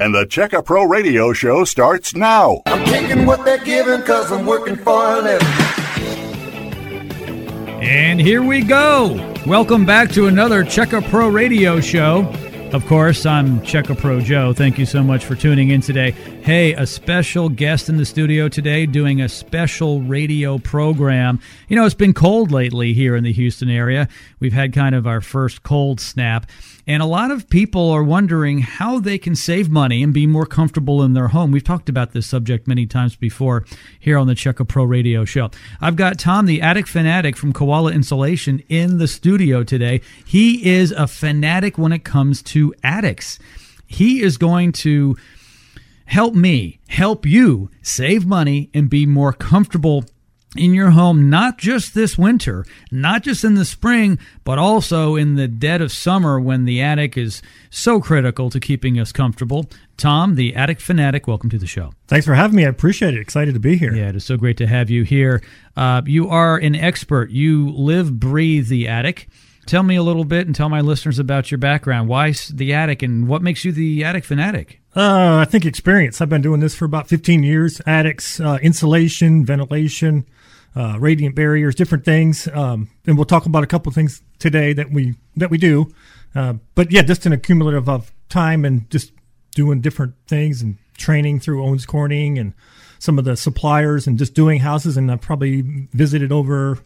And the Checka Pro Radio Show starts now. I'm taking what they're giving because I'm working for a living. And here we go. Welcome back to another Checka Pro Radio Show. Of course, I'm Checka Pro Joe. Thank you so much for tuning in today. Hey, a special guest in the studio today doing a special radio program. You know, it's been cold lately here in the Houston area. We've had kind of our first cold snap. And a lot of people are wondering how they can save money and be more comfortable in their home. We've talked about this subject many times before here on the Checka Pro Radio Show. I've got Tom, the attic fanatic from Koala Insulation, in the studio today. He is a fanatic when it comes to attics. He is going to help me, help you save money and be more comfortable in your home, not just this winter, not just in the spring, but also in the dead of summer when the attic is so critical to keeping us comfortable. Tom, the attic fanatic, welcome to the show. Thanks for having me. I appreciate it. Excited to be here. Yeah, it is so great to have you here. Uh, you are an expert. You live, breathe the attic. Tell me a little bit and tell my listeners about your background. Why the attic and what makes you the attic fanatic? Uh, I think experience. I've been doing this for about 15 years. Attics, uh, insulation, ventilation, uh, radiant barriers, different things. Um, and we'll talk about a couple of things today that we that we do. Uh, but yeah, just an accumulative of time and just doing different things and training through Owens Corning and some of the suppliers and just doing houses. And I've probably visited over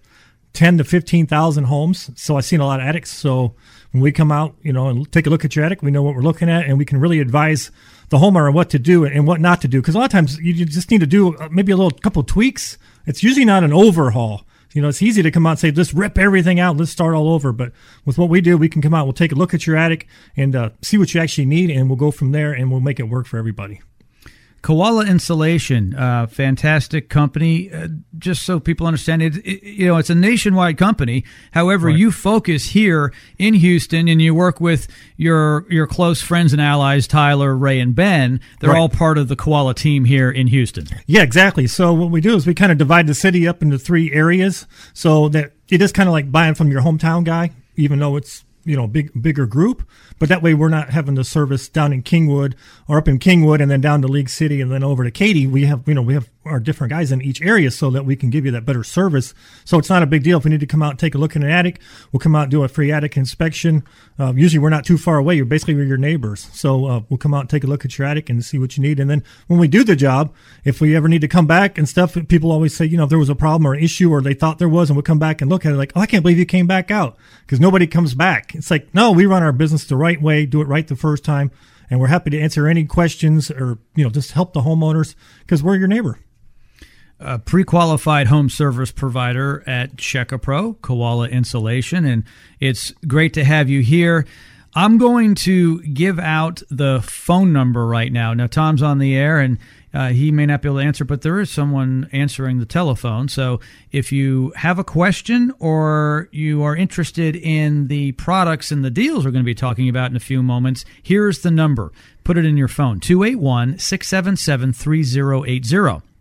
10 to 15,000 homes. So I've seen a lot of attics. So when we come out, you know, and take a look at your attic, we know what we're looking at and we can really advise the homeowner what to do and what not to do. Because a lot of times you just need to do uh, maybe a little couple tweaks. It's usually not an overhaul. You know, it's easy to come out and say, just rip everything out, let's start all over. But with what we do, we can come out, we'll take a look at your attic and uh, see what you actually need, and we'll go from there and we'll make it work for everybody. Koala Insulation, uh, fantastic company. Uh, just so people understand it, it, you know, it's a nationwide company. However, Right. you focus here in Houston, and you work with your your close friends and allies, Tyler, Ray, and Ben. They're Right. all part of the Koala team here in Houston. Yeah, exactly. So what we do is we kind of divide the city up into three areas, so that it is kind of like buying from your hometown guy, even though it's you know big bigger group. But that way we're not having the service down in Kingwood or up in Kingwood and then down to League City and then over to Katy. We have you know we have our different guys in each area so that we can give you that better service. So it's not a big deal if we need to come out and take a look in an attic. We'll come out and do a free attic inspection. Uh, usually we're not too far away. You're basically we're your neighbors. So uh, we'll come out and take a look at your attic and see what you need. And then when we do the job, if we ever need to come back and stuff, people always say, you know, if there was a problem or an issue or they thought there was, and we'll come back and look at it like, oh, I can't believe you came back out because nobody comes back. It's like, no, we run our business the right way, do it right the first time. And we're happy to answer any questions or, you know, just help the homeowners because we're your neighbor. a pre-qualified home service provider at Checka Pro, Koala Insulation, and it's great to have you here. I'm going to give out the phone number right now. Now, Tom's on the air, and uh, he may not be able to answer, but there is someone answering the telephone. So, if you have a question or you are interested in the products and the deals we're going to be talking about in a few moments, here's the number. Put it in your phone 281 677 3080.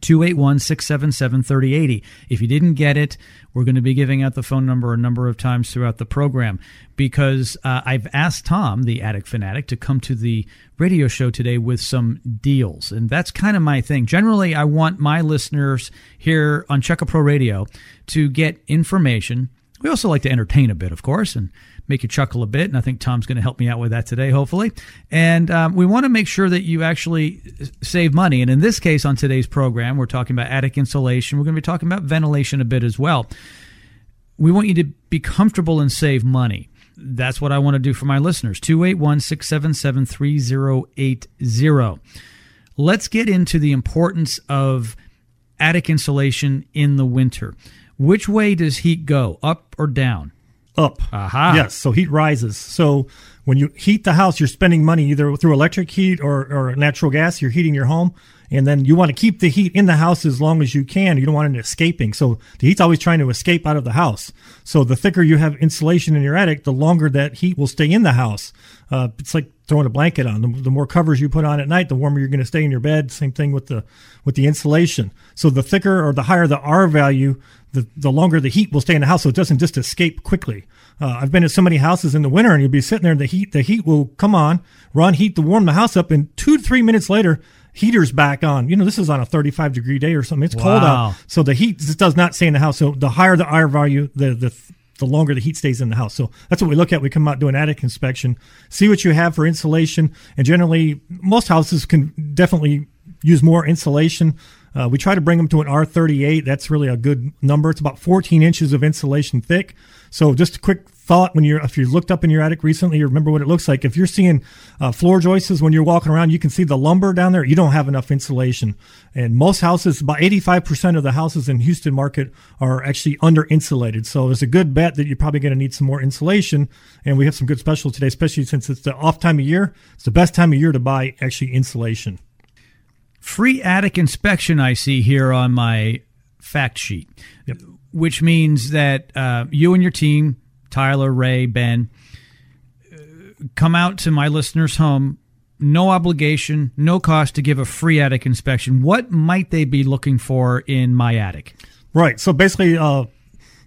281 677 3080. If you didn't get it, we're going to be giving out the phone number a number of times throughout the program because uh, I've asked Tom, the Attic Fanatic, to come to the radio show today with some deals. And that's kind of my thing. Generally, I want my listeners here on Checka Pro Radio to get information. We also like to entertain a bit, of course, and make you chuckle a bit. And I think Tom's going to help me out with that today, hopefully. And um, we want to make sure that you actually save money. And in this case, on today's program, we're talking about attic insulation. We're going to be talking about ventilation a bit as well. We want you to be comfortable and save money. That's what I want to do for my listeners. 281 677 3080. Let's get into the importance of attic insulation in the winter. Which way does heat go, up or down? Up. Aha. Yes. So heat rises. So when you heat the house, you're spending money either through electric heat or, or natural gas. You're heating your home. And then you want to keep the heat in the house as long as you can. You don't want it escaping. So the heat's always trying to escape out of the house. So the thicker you have insulation in your attic, the longer that heat will stay in the house. Uh, it's like throwing a blanket on. The, the more covers you put on at night, the warmer you're going to stay in your bed. Same thing with the with the insulation. So the thicker or the higher the R value, the the longer the heat will stay in the house, so it doesn't just escape quickly. Uh, I've been to so many houses in the winter, and you'll be sitting there, and the heat the heat will come on, run heat to warm the house up, and two to three minutes later, heater's back on. You know, this is on a 35 degree day or something. It's cold out, so the heat just does not stay in the house. So the higher the R value, the the the longer the heat stays in the house. So that's what we look at. We come out do an attic inspection, see what you have for insulation, and generally most houses can definitely use more insulation. Uh, we try to bring them to an R38. That's really a good number. It's about 14 inches of insulation thick. So just a quick thought when you're if you looked up in your attic recently, you remember what it looks like. If you're seeing uh, floor joists when you're walking around, you can see the lumber down there. You don't have enough insulation, and most houses, about 85% of the houses in Houston market are actually under insulated. So it's a good bet that you're probably going to need some more insulation. And we have some good specials today, especially since it's the off time of year. It's the best time of year to buy actually insulation. Free attic inspection, I see here on my fact sheet, Yep. Which means that uh, you and your team, Tyler, Ray, Ben, uh, come out to my listener's home. No obligation, no cost to give a free attic inspection. What might they be looking for in my attic? Right. So basically, uh,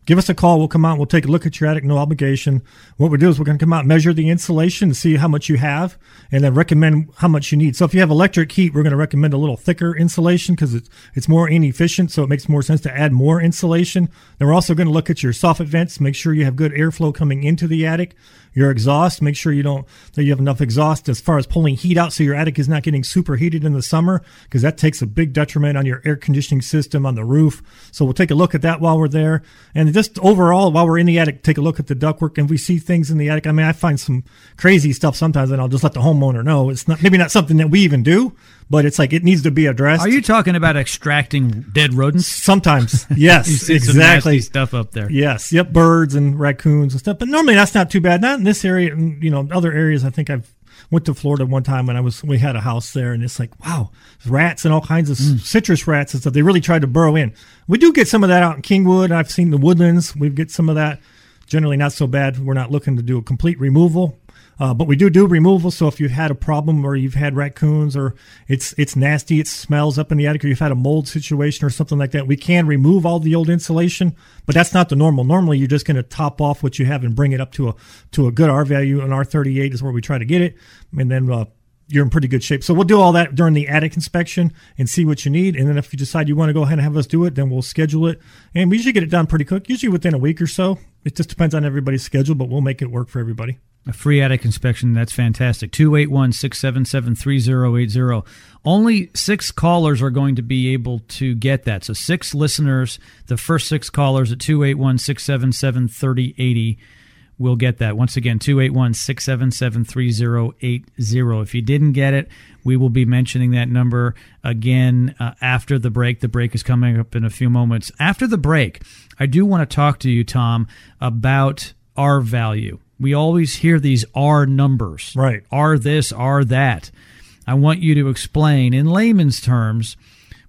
give us a call. We'll come out. We'll take a look at your attic. No obligation. What we do is we're going to come out, measure the insulation, see how much you have, and then recommend how much you need. So if you have electric heat, we're going to recommend a little thicker insulation because it's it's more inefficient. So it makes more sense to add more insulation. Then we're also going to look at your soffit vents. Make sure you have good airflow coming into the attic. Your exhaust. Make sure you don't that you have enough exhaust as far as pulling heat out, so your attic is not getting superheated in the summer because that takes a big detriment on your air conditioning system on the roof. So we'll take a look at that while we're there, and just overall while we're in the attic, take a look at the ductwork. And we see things in the attic, I mean, I find some crazy stuff sometimes, and I'll just let the homeowner know. It's not maybe not something that we even do, but it's like it needs to be addressed. Are you talking about extracting dead rodents? Sometimes, You yes, exactly. nasty stuff up there. Yes, yep, birds and raccoons and stuff. But normally that's not too bad. Not in this area. and, You know, other areas. I think I've went to Florida one time when I was we had a house there, and it's like wow, rats and all kinds of Mm. citrus rats and stuff. They really tried to burrow in. We do get some of that out in Kingwood. I've seen the woodlands. We get some of that. Generally, not so bad. We're not looking to do a complete removal. Uh, but we do do removal. So if you've had a problem or you've had raccoons or it's it's nasty, it smells up in the attic, or you've had a mold situation or something like that, we can remove all the old insulation. But that's not the normal. Normally, you're just going to top off what you have and bring it up to a to a good R value. And R38 is where we try to get it, and then uh, you're in pretty good shape. So we'll do all that during the attic inspection and see what you need. And then if you decide you want to go ahead and have us do it, then we'll schedule it. And we usually get it done pretty quick, usually within a week or so. It just depends on everybody's schedule, but we'll make it work for everybody. A free attic inspection, that's fantastic. 281 677 3080. Only six callers are going to be able to get that. So, six listeners, the first six callers at 281 677 3080 will get that. Once again, 281 677 3080. If you didn't get it, we will be mentioning that number again uh, after the break. The break is coming up in a few moments. After the break, I do want to talk to you, Tom, about R value. We always hear these R numbers. Right. R this, R that. I want you to explain in layman's terms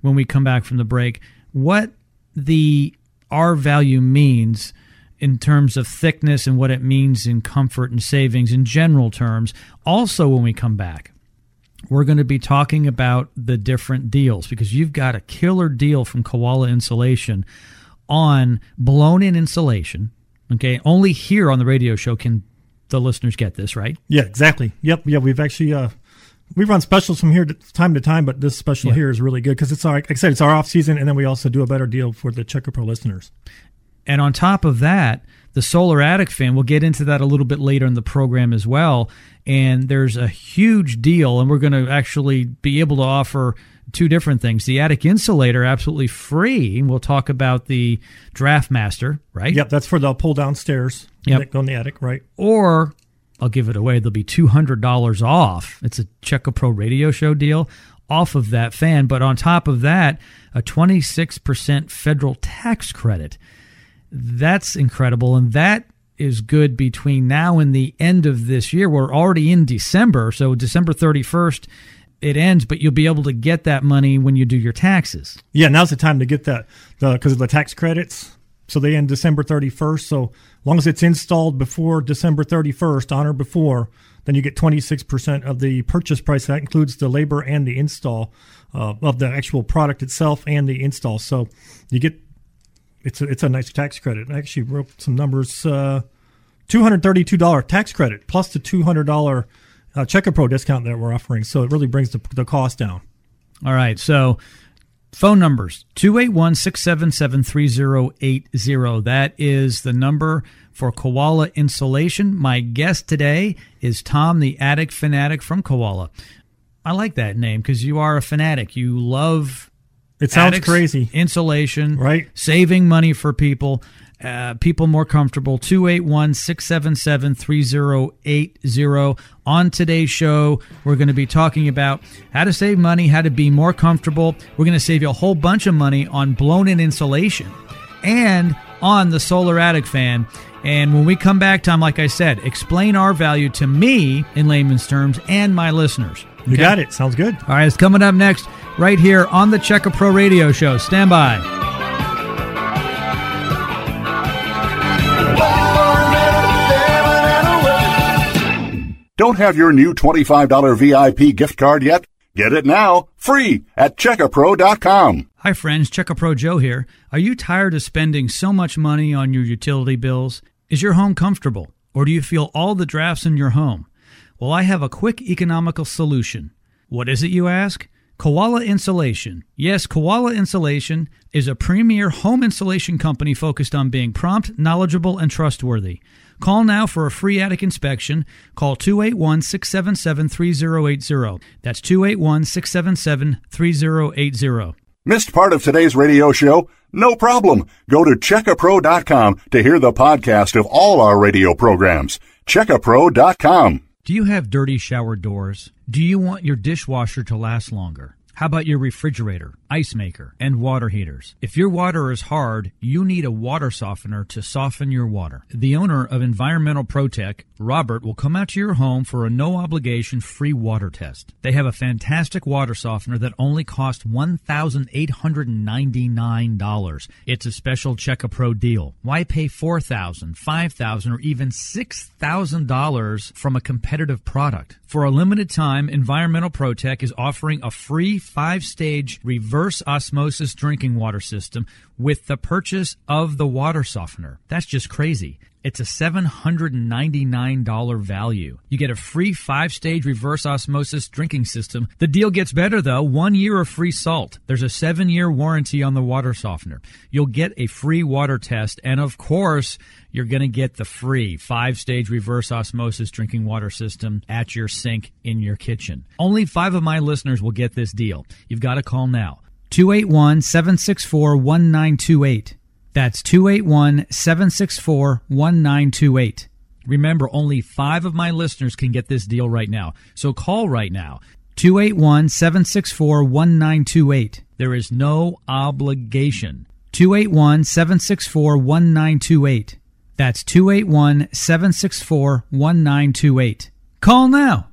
when we come back from the break what the R value means in terms of thickness and what it means in comfort and savings in general terms. Also, when we come back, we're going to be talking about the different deals because you've got a killer deal from Koala Insulation on blown in insulation. Okay, only here on the radio show can the listeners get this, right? Yeah, exactly. Yep. Yeah, we've actually uh, we run specials from here to time to time, but this special Yeah. here is really good because it's our like I said, it's our off season, and then we also do a better deal for the Checker Pro listeners. And on top of that, the solar attic fan, we'll get into that a little bit later in the program as well. And there's a huge deal, and we're going to actually be able to offer two different things. The attic insulator, absolutely free. We'll talk about the Draft Master, right? Yep, that's for the pull down stairs. Yep. in the attic, right? Or I'll give it away. There'll be $200 off. It's a Check a Pro radio show deal off of that fan. But on top of that, a 26% federal tax credit. That's incredible. And that is good between now and the end of this year. We're already in December. So December 31st, it ends, but you'll be able to get that money when you do your taxes. Yeah, now's the time to get that because of the tax credits. So they end December 31st. So as long as it's installed before December 31st, on or before, then you get 26% of the purchase price. That includes the labor and the install uh, of the actual product itself and the install. So you get it's a, it's a nice tax credit. I actually wrote some numbers. Uh, $232 tax credit plus the $200 uh, Check Pro discount that we're offering. So it really brings the, the cost down. All right. So phone numbers 281 677 3080. That is the number for Koala Insulation. My guest today is Tom, the attic fanatic from Koala. I like that name because you are a fanatic. You love it sounds crazy. Insulation, Right. Saving money for people, uh, people more comfortable. 281 677 3080. On today's show, we're going to be talking about how to save money, how to be more comfortable. We're going to save you a whole bunch of money on blown in insulation and on the solar attic fan. And when we come back, Tom, like I said, explain R value to me in layman's terms and my listeners. You got it. Sounds good. All right, it's coming up next right here on the Checker Pro Radio Show. Stand by. Don't have your new $25 VIP gift card yet? Get it now, free at checkapro.com. Hi, friends. Checker Pro Joe here. Are you tired of spending so much money on your utility bills? Is your home comfortable, or do you feel all the drafts in your home? Well, I have a quick economical solution. What is it, you ask? Koala Insulation. Yes, Koala Insulation is a premier home insulation company focused on being prompt, knowledgeable, and trustworthy. Call now for a free attic inspection. Call 281 677 3080. That's 281 677 3080. Missed part of today's radio show? No problem. Go to checkapro.com to hear the podcast of all our radio programs. Checkapro.com. Do you have dirty shower doors? Do you want your dishwasher to last longer? How about your refrigerator, ice maker, and water heaters? If your water is hard, you need a water softener to soften your water. The owner of Environmental Protec, Robert, will come out to your home for a no obligation free water test. They have a fantastic water softener that only costs $1,899. It's a special Check a Pro deal. Why pay $4,000, $5,000, or even $6,000 from a competitive product? For a limited time, Environmental Protec is offering a free five stage reverse osmosis drinking water system with the purchase of the water softener. That's just crazy. It's a $799 value. You get a free five stage reverse osmosis drinking system. The deal gets better though one year of free salt. There's a seven year warranty on the water softener. You'll get a free water test, and of course, you're going to get the free five stage reverse osmosis drinking water system at your sink in your kitchen. Only five of my listeners will get this deal. You've got to call now 281 764 1928. That's 281 764 1928. Remember, only five of my listeners can get this deal right now. So call right now 281 764 1928. There is no obligation. 281 764 1928. That's 281 764 1928. Call now.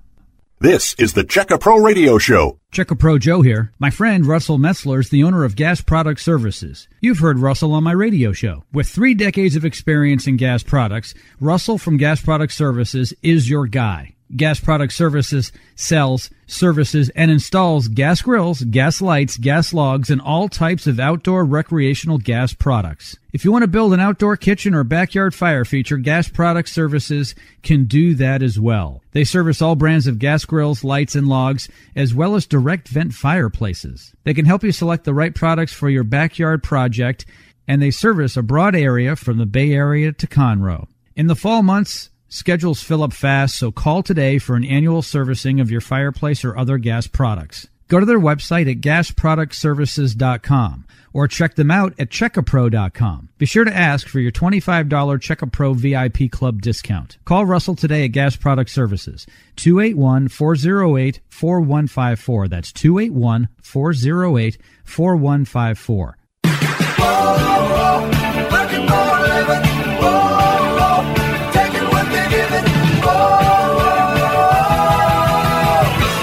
This is the Checka Pro Radio Show. Checker Pro Joe here. My friend Russell Metzler is the owner of Gas Product Services. You've heard Russell on my radio show. With three decades of experience in gas products, Russell from Gas Product Services is your guy. Gas Product Services sells, services, and installs gas grills, gas lights, gas logs, and all types of outdoor recreational gas products. If you want to build an outdoor kitchen or backyard fire feature, Gas Product Services can do that as well. They service all brands of gas grills, lights, and logs, as well as direct vent fireplaces. They can help you select the right products for your backyard project, and they service a broad area from the Bay Area to Conroe. In the fall months, Schedules fill up fast, so call today for an annual servicing of your fireplace or other gas products. Go to their website at gasproductservices.com or check them out at checkapro.com. Be sure to ask for your $25 Checkapro VIP Club discount. Call Russell today at Gas Product Services, 281-408-4154. That's 281-408-4154.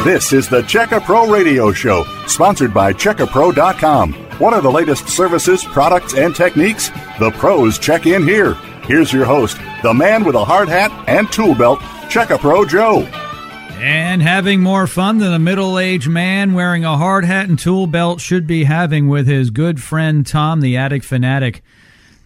This is the Checka Pro Radio Show, sponsored by CheckaPro.com. What are the latest services, products, and techniques? The pros check in here. Here's your host, the man with a hard hat and tool belt, Checka Pro Joe. And having more fun than a middle aged man wearing a hard hat and tool belt should be having with his good friend Tom, the attic fanatic.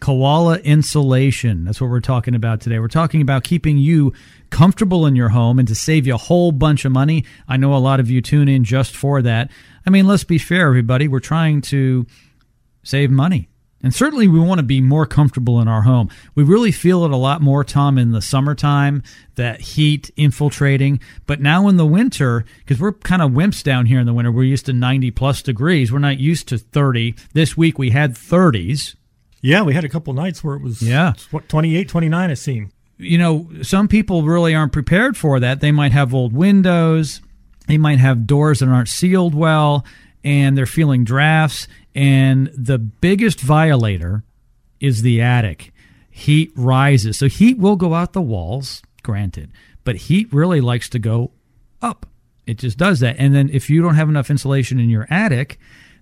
Koala insulation. That's what we're talking about today. We're talking about keeping you comfortable in your home and to save you a whole bunch of money. I know a lot of you tune in just for that. I mean, let's be fair, everybody. We're trying to save money. And certainly we want to be more comfortable in our home. We really feel it a lot more, Tom, in the summertime, that heat infiltrating. But now in the winter, because we're kind of wimps down here in the winter, we're used to 90 plus degrees. We're not used to 30. This week we had 30s. Yeah, we had a couple nights where it was Yeah. what 28, 29 it seemed. You know, some people really aren't prepared for that. They might have old windows, they might have doors that aren't sealed well, and they're feeling drafts. And the biggest violator is the attic. Heat rises. So heat will go out the walls, granted, but heat really likes to go up. It just does that. And then if you don't have enough insulation in your attic,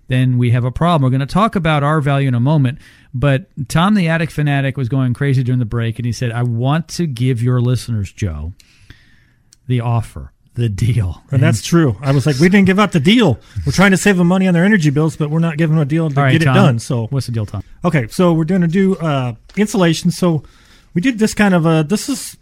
then we have a problem. We're going to talk about R value in a moment. But Tom, the attic fanatic, was going crazy during the break, and he said, I want to give your listeners, Joe, the offer, the deal. And that's true. I was like, we didn't give out the deal. We're trying to save them money on their energy bills, but we're not giving them a deal to right, get it done. So what's the deal, Tom? Okay, so we're going to do uh, insulation. So we did this kind of a this is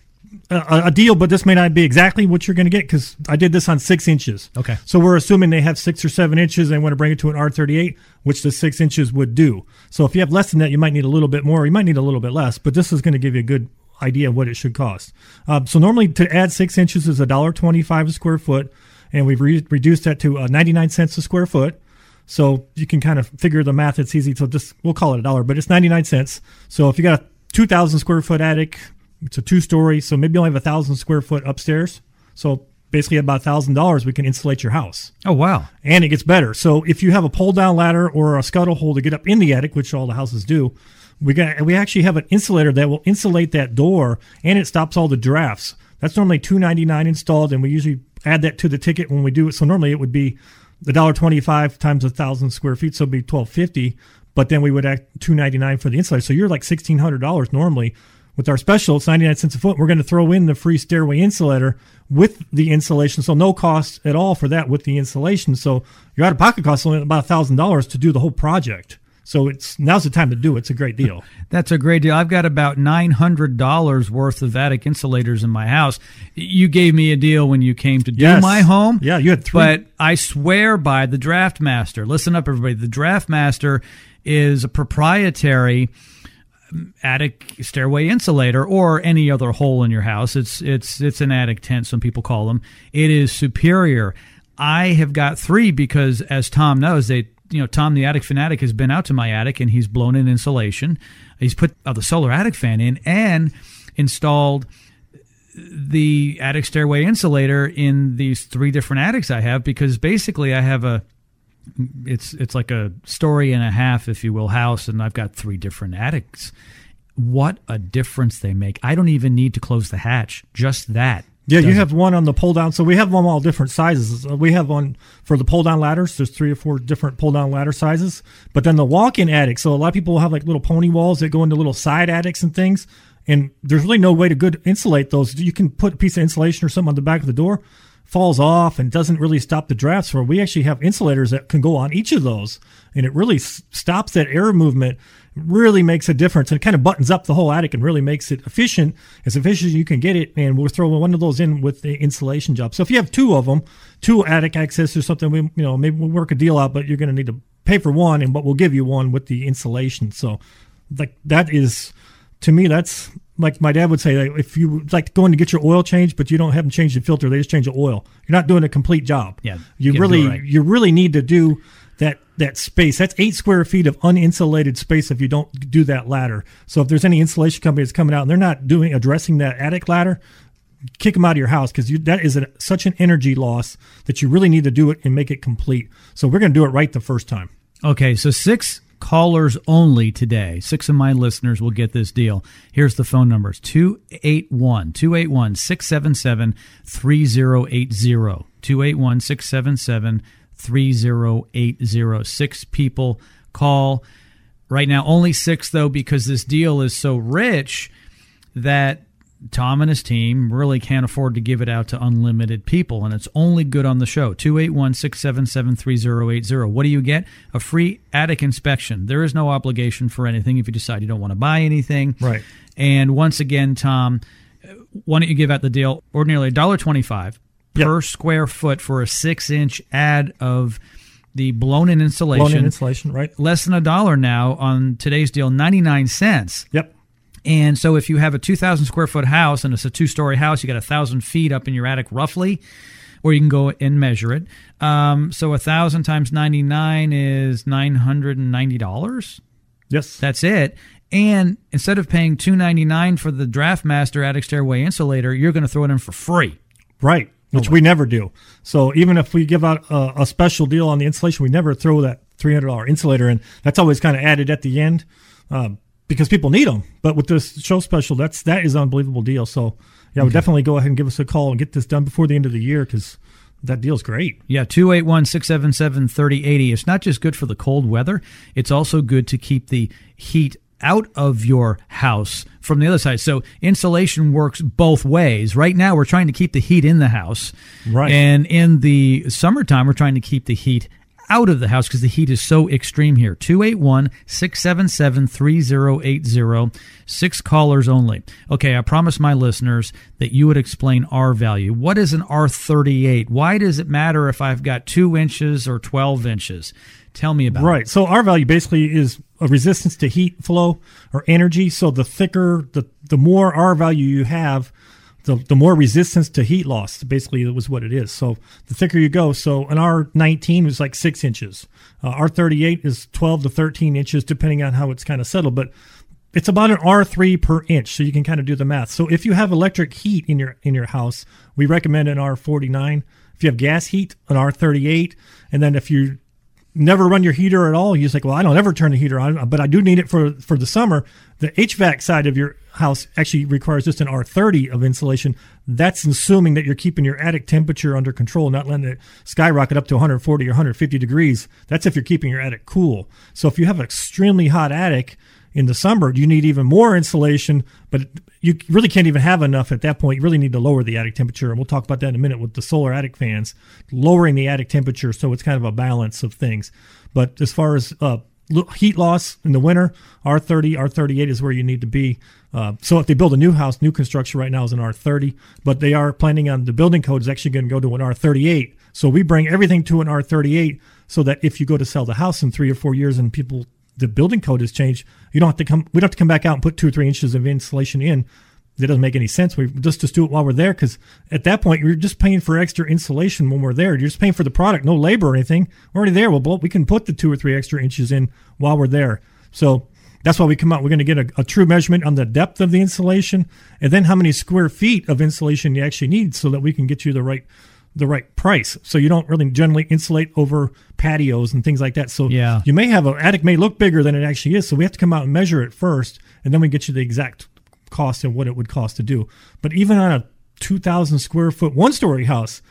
a, a deal, but this may not be exactly what you're going to get because I did this on six inches. Okay. So we're assuming they have six or seven inches and want to bring it to an R38, which the six inches would do. So if you have less than that, you might need a little bit more. You might need a little bit less, but this is going to give you a good idea of what it should cost. Um, so normally to add six inches is a dollar twenty-five a square foot, and we've re- reduced that to uh, ninety-nine cents a square foot. So you can kind of figure the math. It's easy. So just we'll call it a dollar, but it's 99 cents. So if you got a 2,000 square foot attic, it's a two story. So maybe you only have a thousand square foot upstairs. So basically about a thousand dollars, we can insulate your house Oh, wow. and it gets better. So if you have a pull down ladder or a scuttle hole to get up in the attic, which all the houses do, we got we actually have an insulator that will insulate that door and it stops all the drafts. That's normally two ninety nine installed, and we usually add that to the ticket when we do it. So normally it would be the dollar twenty five times a thousand square feet, so it'd be twelve fifty. But then we would add two ninety nine for the insulator. So you're like sixteen hundred dollars normally. With our special, it's 99 cents a foot. We're going to throw in the free stairway insulator with the insulation. So no cost at all for that with the insulation. So your out of pocket cost only about $1,000 to do the whole project. So it's now's the time to do it. It's a great deal. That's a great deal. I've got about nine hundred dollars worth of attic insulators in my house. You gave me a deal when you came to do Yes. my home. Yeah, you had three. But I swear by the Draft Master. Listen up, everybody. The Draft Master is a proprietary attic stairway insulator or any other hole in your house. It's it's it's an attic tent. Some people call them. It is superior. I have got three because, as Tom knows, they you know Tom the attic fanatic has been out to my attic and he's blown in insulation. He's put the solar attic fan in and installed the attic stairway insulator in these three different attics I have because basically I have a it's it's like a story and a half if you will house and I've got three different attics. What a difference they make. I don't even need to close the hatch. Just that. Yeah, you have one on the pull down. So we have them all different sizes. Uh, We have one for the pull down ladders. There's three or four different pull down ladder sizes. But then the walk in attic. So a lot of people have like little pony walls that go into little side attics and things. And there's really no way to good insulate those. You can put a piece of insulation or something on the back of the door, falls off and doesn't really stop the drafts. Where we actually have insulators that can go on each of those, and it really s- stops that air movement. Really makes a difference and kind of buttons up the whole attic and really makes it efficient, as efficient as you can get it. And we'll throw one of those in with the insulation job. So if you have two of them, two attic access or something, we you know maybe we'll work a deal out, but you're going to need to pay for one, and but we'll give you one with the insulation. So like that is to me that's like my dad would say like, if you like going to get your oil changed but you don't have them change the filter they just change the oil. You're not doing a complete job. Yeah, you you really right. you really need to do that that space. That's eight square feet of uninsulated space if you don't do that ladder. So if there's any insulation company that's coming out and they're not doing addressing that attic ladder kick them out of your house because that is a, such an energy loss that you really need to do it and make it complete. So we're going to do it right the first time. Okay, so six callers only today. Six of my listeners will get this deal. Here's the phone numbers 281 281 677 3080. 281 677 3080. Six people call. Right now, only six, though, because this deal is so rich that Tom and his team really can't afford to give it out to unlimited people, and it's only good on the show. 281 677 3080. What do you get? A free attic inspection. There is no obligation for anything if you decide you don't want to buy anything. Right. And once again, Tom, why don't you give out the deal? Ordinarily $1.25 Yep. per square foot for a six inch add of the blown in insulation. Blown in insulation, right? Less than a dollar now on today's deal, 99 cents. Yep. And so if you have a 2,000 square foot house and it's a two story house, you got a thousand feet up in your attic roughly, or you can go and measure it. Um, so a thousand times 99 is $990. Yes. That's it. And instead of paying 299 for the DraftMaster attic stairway insulator, you're going to throw it in for free. Right, which we never do. So even if we give out a, a special deal on the insulation, we never throw that three hundred dollar insulator in. That's always kind of added at the end um, because people need them. But with this show special, that's that is an unbelievable deal. So yeah, we definitely go ahead and give us a call and get this done before the end of the year because that deal's great. Yeah, 281 677 3080. It's not just good for the cold weather, it's also good to keep the heat out of your house from the other side. So insulation works both ways. Right now, we're trying to keep the heat in the house. Right. And in the summertime, we're trying to keep the heat out of the house because the heat is so extreme here. 281 677 3080. Six callers only. Okay, I promised my listeners that you would explain R value. What is an R38? Why does it matter if I've got two inches or 12 inches? Tell me about it. Right. So R value basically is a resistance to heat flow or energy. So the thicker, the the more R value you have, the the more resistance to heat loss. Basically, it was what it is. So the thicker you go. So an R19 was like six inches. Uh, R38 is 12 to 13 inches, depending on how it's kind of settled. But it's about an R3 per inch, so you can kind of do the math. So if you have electric heat in your in your house, we recommend an R49. If you have gas heat, an R38, and then if you never run your heater at all, you like, well, I don't ever turn the heater on, but I do need it for for the summer. The HVAC side of your house actually requires just an R30 of insulation. That's assuming that you're keeping your attic temperature under control, not letting it skyrocket up to 140 or 150 degrees. That's if you're keeping your attic cool. So if you have an extremely hot attic in the summer, you need even more insulation, but you really can't even have enough at that point. You really need to lower the attic temperature. And we'll talk about that in a minute with the solar attic fans, lowering the attic temperature. So it's kind of a balance of things. But as far as uh, heat loss in the winter, R30, R38 is where you need to be. Uh, so if they build a new house, new construction right now is an R30, but they are planning on the building code is actually going to go to an R38. So we bring everything to an R38 so that if you go to sell the house in three or four years and people the building code has changed, you don't have to come. We don't have to come back out and put two or three inches of insulation in. That doesn't make any sense. We just just do it while we're there because at that point you're just paying for extra insulation when we're there. You're just paying for the product, no labor or anything. We're already there. Well, well, we can put the two or three extra inches in while we're there. So that's why we come out. We're going to get a, a true measurement on the depth of the insulation and then how many square feet of insulation you actually need, so that we can get you the right the right price. So you don't really generally insulate over patios and things like that. So Yeah. you may have an attic may look bigger than it actually is. So we have to come out and measure it first, and then we get you the exact cost and what it would cost to do. But even on a 2,000 square foot one story house,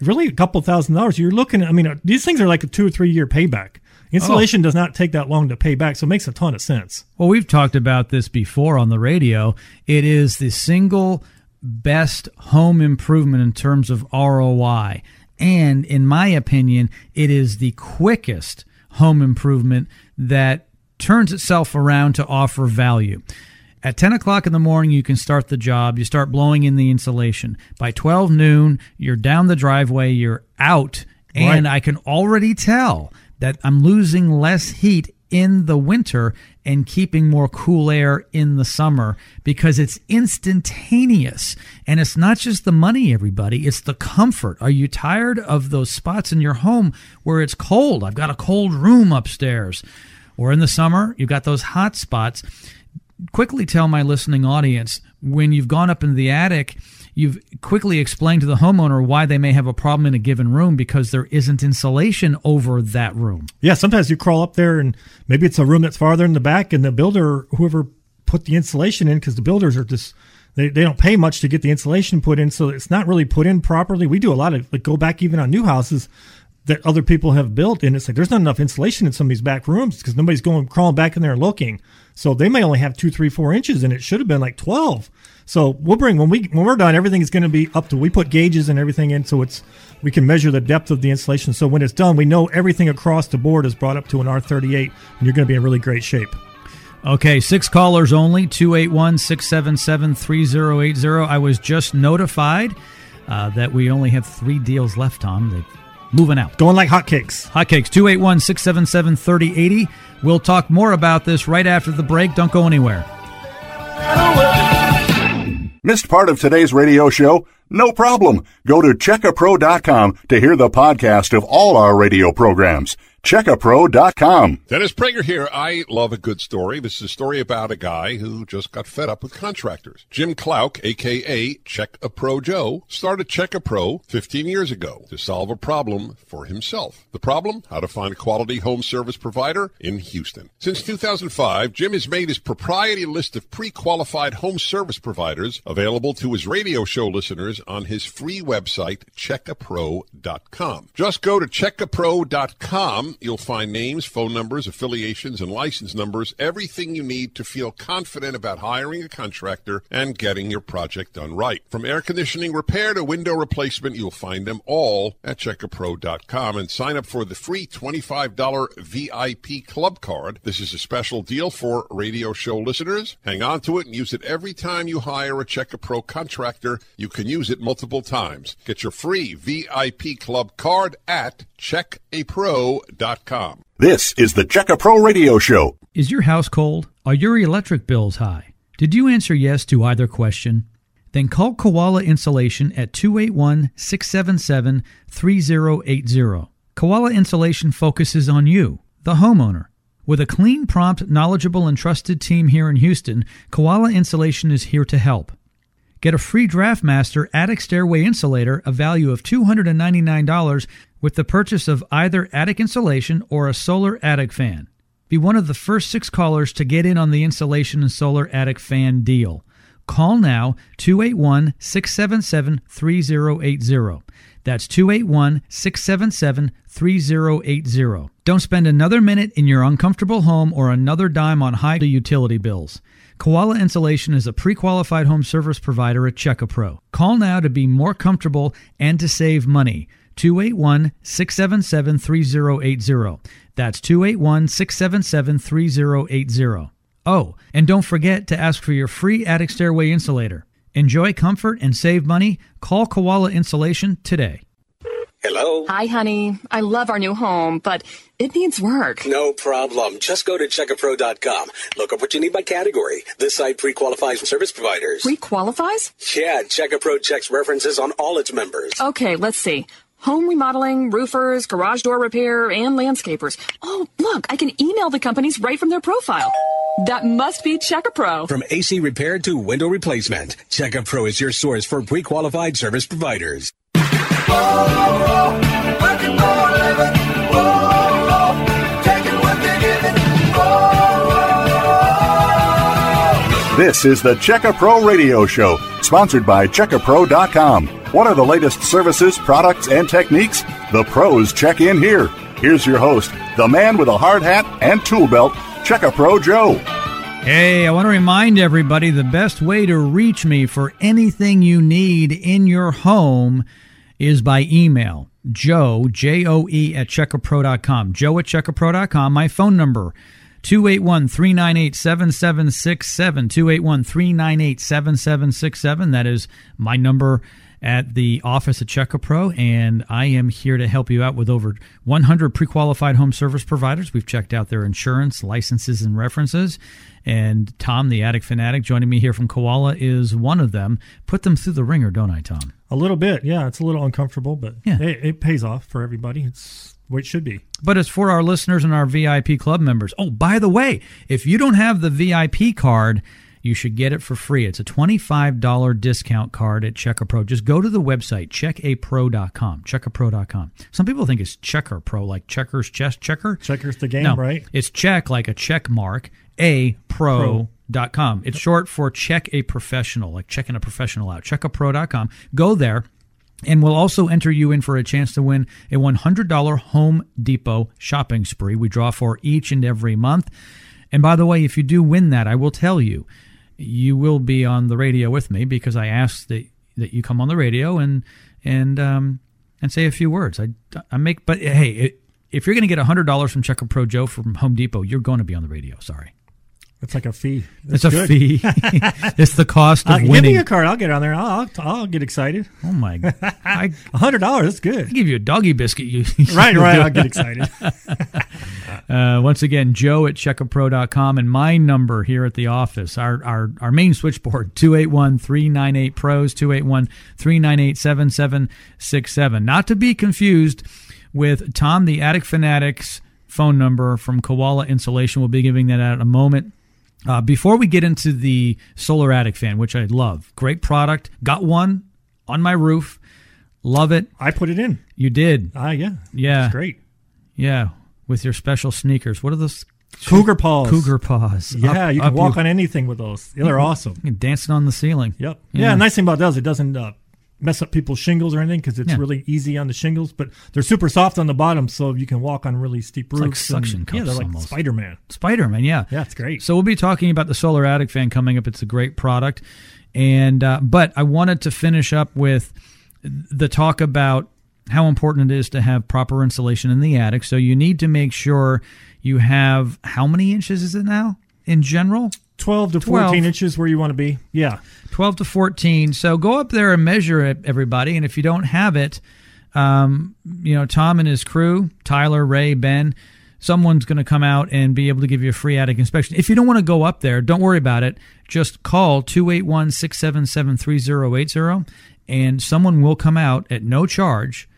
really a couple thousand dollars, you're looking at, I mean, uh, these things are like a two or three year payback. Insulation does not take that long to pay back, so it makes a ton of sense. Well, we've talked about this before on the radio. It is the single best home improvement in terms of ROI. And in my opinion, it is the quickest home improvement that turns itself around to offer value. At 10 o'clock in the morning, you can start the job. You start blowing in the insulation. By 12 noon, you're down the driveway, you're out. And Right. I can already tell that I'm losing less heat in the winter and keeping more cool air in the summer because it's instantaneous. And it's not just the money, everybody, it's the comfort. Are you tired of those spots in your home where it's cold? I've got a cold room upstairs. Or in the summer, you've got those hot spots quickly tell my listening audience when you've gone up into the attic, you've quickly explained to the homeowner why they may have a problem in a given room because there isn't insulation over that room. Yeah, sometimes you crawl up there and maybe it's a room that's farther in the back, and the builder, whoever put the insulation in, because the builders are just they, they don't pay much to get the insulation put in, so it's not really put in properly. We do a lot of like go back even on new houses that other people have built, and it's like there's not enough insulation in some of these back rooms because nobody's going crawling back in there looking. So they may only have two, three, four inches, and it should have been like twelve. So we'll bring when we when we're done, everything is going to be up to. We put gauges and everything in, so it's we can measure the depth of the installation. So when it's done, we know everything across the board is brought up to an R38, and you're going to be in really great shape. Okay, six callers only 281 677 3080. I was just notified uh, that we only have three deals left, Tom. They're moving out. Going like hotcakes. Hotcakes 281 677 3080. We'll talk more about this right after the break. Don't go anywhere. Missed part of today's radio show? No problem. Go to checkapro.com to hear the podcast of all our radio programs. Checkapro.com. Dennis Prager here. I love a good story. This is a story about a guy who just got fed up with contractors. Jim Clouk, aka Check a Pro Joe, started Check a Pro 15 years ago to solve a problem for himself. The problem? How to find a quality home service provider in Houston. Since 2005, Jim has made his proprietary list of pre-qualified home service providers available to his radio show listeners on his free website, checkapro.com. Just go to checkapro.com. You'll find names, phone numbers, affiliations, and license numbers, everything you need to feel confident about hiring a contractor and getting your project done right. From air conditioning repair to window replacement, you'll find them all at checkapro.com and sign up for the free $25 VIP club card. This is a special deal for radio show listeners. Hang on to it and use it every time you hire a Check a Pro contractor. You can use it multiple times. Get your free VIP club card at checkapro.com. This is the Check a Pro Radio Show. Is your house cold? Are your electric bills high? Did you answer yes to either question? Then call Koala Insulation at 281 677 3080. Koala Insulation focuses on you, the homeowner. With a clean, prompt, knowledgeable, and trusted team here in Houston, Koala Insulation is here to help. Get a free DraftMaster attic stairway insulator, a value of $299, with the purchase of either attic insulation or a solar attic fan. Be one of the first six callers to get in on the insulation and solar attic fan deal. Call now 281 677 3080. That's 281 677 3080. Don't spend another minute in your uncomfortable home or another dime on high utility bills. Koala Insulation is a pre qualified home service provider at Checkapro. Call now to be more comfortable and to save money. 281 677 3080. That's 281 677 3080. Oh, and don't forget to ask for your free attic stairway insulator. Enjoy comfort and save money. Call Koala Insulation today. Hello? Hi, honey. I love our new home, but it needs work. No problem. Just go to checkapro.com. Look up what you need by category. This site pre-qualifies service providers. Pre-qualifies? Yeah, Checkapro checks references on all its members. Okay, let's see. Home remodeling, roofers, garage door repair, and landscapers. Oh, look, I can email the companies right from their profile. That must be Checkapro. From AC repair to window replacement, Checkapro is your source for pre-qualified service providers. This is the Checka Pro Radio Show, sponsored by CheckaPro.com. What are the latest services, products, and techniques? The pros check in here. Here's your host, the man with a hard hat and tool belt, Checka Pro Joe. Hey, I want to remind everybody the best way to reach me for anything you need in your home is by email. Joe, J O E, at checkapro.com. Joe at checkapro.com. My phone number, 281 398 7767. 281 398 7767. That is my number at the office at Checkapro, and I am here to help you out with over 100 pre qualified home service providers. We've checked out their insurance, licenses, and references. And Tom, the Attic Fanatic, joining me here from Koala, is one of them. Put them through the wringer, don't I, Tom? A little bit, yeah. It's a little uncomfortable, but Yeah. it, it pays off for everybody. It's it should be. But it's for our listeners and our VIP club members. Oh, by the way, if you don't have the VIP card, you should get it for free. It's a $25 discount card at CheckerPro. Just go to the website, checkapro.com, checkerpro.com. Some people think it's Checker Pro, like checkers, chess checker. Checkers the game, no, right? It's check like a check mark, a pro. Dot com. It's short for check a professional, like checking a professional out. Checkapro.com. Go there. And we'll also enter you in for a chance to win a $100 Home Depot shopping spree we draw for each and every month. And by the way, if you do win that, I will tell you, you will be on the radio with me because I asked that that you come on the radio and and um, and say a few words. I, I make, but hey, it, if you're going to get hundred dollars from Checker Pro Joe from Home Depot, you're going to be on the radio. Sorry, It's like a fee. it's That's a good. fee. it's the cost of Uh, give winning. me a card. I'll get on there. I'll, I'll, I'll get excited. oh my! God. I A hundred dollars. That's good. I'll give you a doggy biscuit. You Right, right. I'll get excited. Uh, once again, Joe at checkapro.com and my number here at the office, our, our, our main switchboard, 281-398-PROS, 281-398-7767. Not to be confused with Tom the Attic Fanatics phone number from Koala Insulation. We'll be giving that out in a moment. Uh, before we get into the solar attic fan, which I love, great product. Got one on my roof. Love it. I put it in. You did. Ah, yeah. Yeah. It's great. Yeah. With your special sneakers. What are those? Cougar paws. Cougar paws. Yeah, Up- you can walk on anything with those. They're awesome. You're dancing on the ceiling. Yep. Yeah. Yeah. nice thing about those, it doesn't uh, mess up people's shingles or anything because it's Yeah. really easy on the shingles, but they're super soft on the bottom, so you can walk on really steep roofs. like suction and, Yeah, they're like. Spider Man. Spider Man, yeah. Yeah, it's great. So we'll be talking about the Solar Attic fan coming up. It's a great product, and uh, but I wanted to finish up with the talk about how important it is to have proper insulation in the attic. So you need to make sure you have how many inches is it now in general? 12 to 12. 14 inches where you want to be. Yeah. 12 to 14. So go up there and measure it, everybody. And if you don't have it, um, you know, Tom and his crew, Tyler, Ray, Ben, someone's going to come out and be able to give you a free attic inspection. If you don't want to go up there, don't worry about it. Just call 281 677 3080 and someone will come out at no charge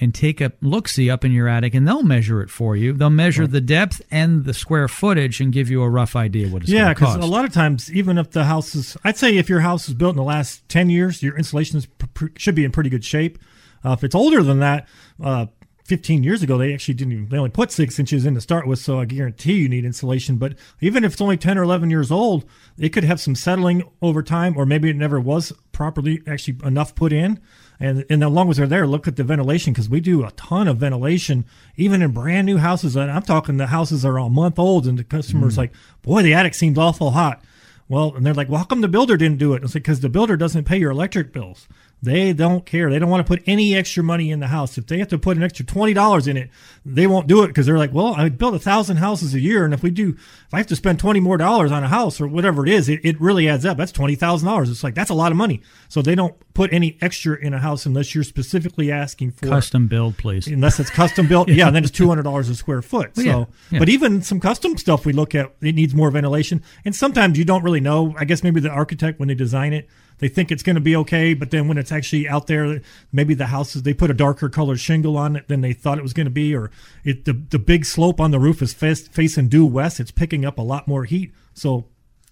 and take a look see up in your attic and they'll measure it for you. They'll measure the depth and the square footage and give you a rough idea what it's Yeah, going to because a lot of times, even if the house is, I'd say if your house is built in the last 10 years, your insulation is, pr- pr- should be in pretty good shape. Uh, if it's older than that, uh, 15 years ago, they actually didn't, even, they only put six inches in to start with, so I guarantee you need insulation. But even if it's only 10 or 11 years old, it could have some settling over time, or maybe it never was properly actually enough put in. And, and as long as they're there, look at the ventilation because we do a ton of ventilation, even in brand new houses. And I'm talking the houses are a month old, and the customer's mm. like, boy, the attic seems awful hot. Well, and they're like, well, how come the builder didn't do it? It's like, because the builder doesn't pay your electric bills. They don't care. They don't want to put any extra money in the house. If they have to put an extra twenty dollars in it, they won't do it because they're like, well, I build a thousand houses a year, and if we do, if I have to spend twenty more dollars on a house or whatever it is, it, it really adds up. That's twenty thousand dollars. It's like that's a lot of money. So they don't put any extra in a house unless you're specifically asking for Custom build, please. unless it's custom built. yeah, then it's two hundred dollars a square foot. Well, so, yeah, yeah. but even some custom stuff we look at, it needs more ventilation. And sometimes you don't really know. I guess maybe the architect when they design it, they think it's going to be okay, but then when it's actually out there, maybe the houses they put a darker colored shingle on it than they thought it was going to be, or it the the big slope on the roof is face, facing due west. It's picking up a lot more heat. So